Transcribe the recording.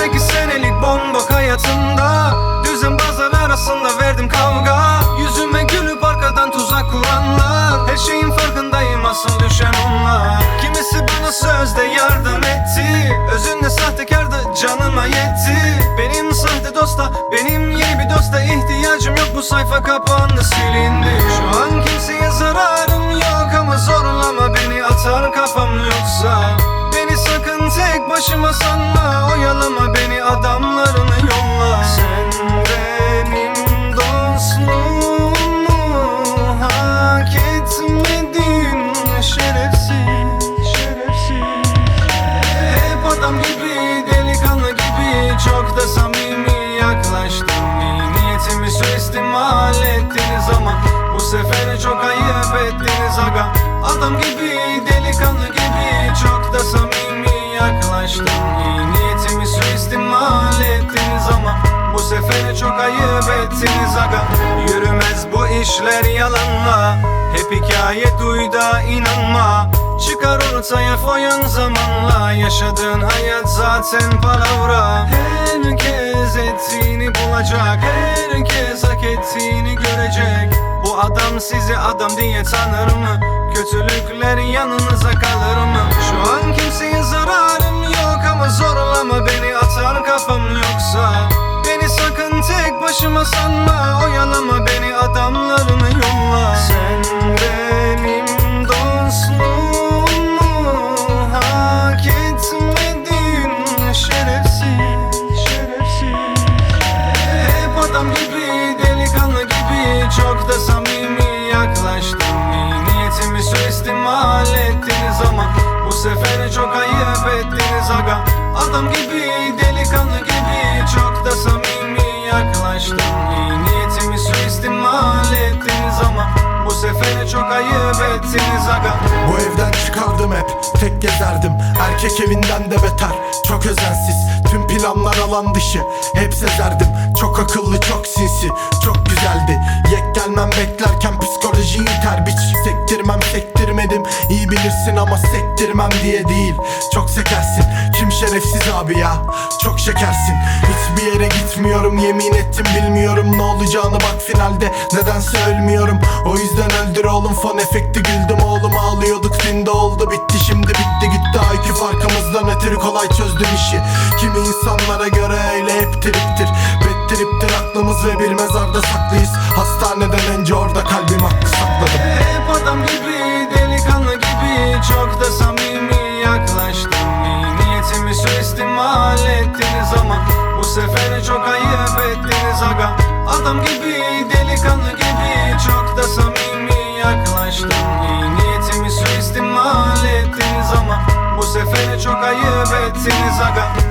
8 senelik bombak hayatımda Düzenbazlar arasında verdim kavga. Yüzüme gülüp arkadan tuzak kuranlar. Her şeyin farkındayım asıl düşen onlar. Kimisi bana sözde yardım etti. Özünle sahtekardı canıma yetti. Benim sahte dosta benim yeni bir dosta. İhtiyacım yok Bu sayfa kapandı silindi. Şu an kimseye zararım yok Ama zorlama beni atar kafam yoksa. Beni sakın tek başıma sanma. Ettiniz aga Adam gibi, delikanlı gibi. Çok da samimi yaklaştım. İyi niyetimi suistimal ettiniz ama Bu sefer çok ayıp ettiniz aga. Yürümez bu işler yalanla. Hep hikaye duy inanma. Çıkar ortaya foyun zamanla. Yaşadığın hayat zaten palavra. Herkes ettiğini bulacak. Herkes hak ettiğini görecek adam sizi adam diye tanır mı? Kötülükler yanınıza kalır mı? Şu an kimseye zararım yok ama zorlama beni atar kafam yoksa Beni sakın tek başıma sanma Oyalama beni adamlarını yolla Sen yaklaştım İyi niyetimi suistimal ettiniz ama Bu sefer çok ayıp ettiniz aga. Adam gibi, delikanlı gibi Çok da samimi yaklaştım. İyi niyetimi suistimal ettiniz ama Bu sefer çok ayıp ettiniz aga. Bu evden çıkardım hep tek gezerdim. Erkek evinden de beter çok özensiz. Tüm planlar alan dışı hep sezerdim. Çok akıllı çok sinsi çok güzeldi. Yek gelmem beklerken bilirsin ama sektirmem diye değil. Çok sekersin. Kim şerefsiz abi ya? Çok şekersin. Hiçbir yere gitmiyorum. Yemin ettim bilmiyorum. Ne olacağını bak finalde. Nedense ölmüyorum o yüzden öldür oğlum. Fon efekti güldüm. Oğlum ağlıyorduk. Dün de oldu. Bitti. Şimdi bitti. Gitti IQ farkımızdan ötürü kolay çözdüm işi. Kimi insanlara göre öyle hep triptir. Bettiriptir aklımız ve bir mezarda saklıyız. Hastaneden önce orada Adam gibi, delikanlı gibi. Çok da samimi yaklaştım. İyi niyetimi suistimal ettiniz ama Bu sefer çok ayıp ettiniz aga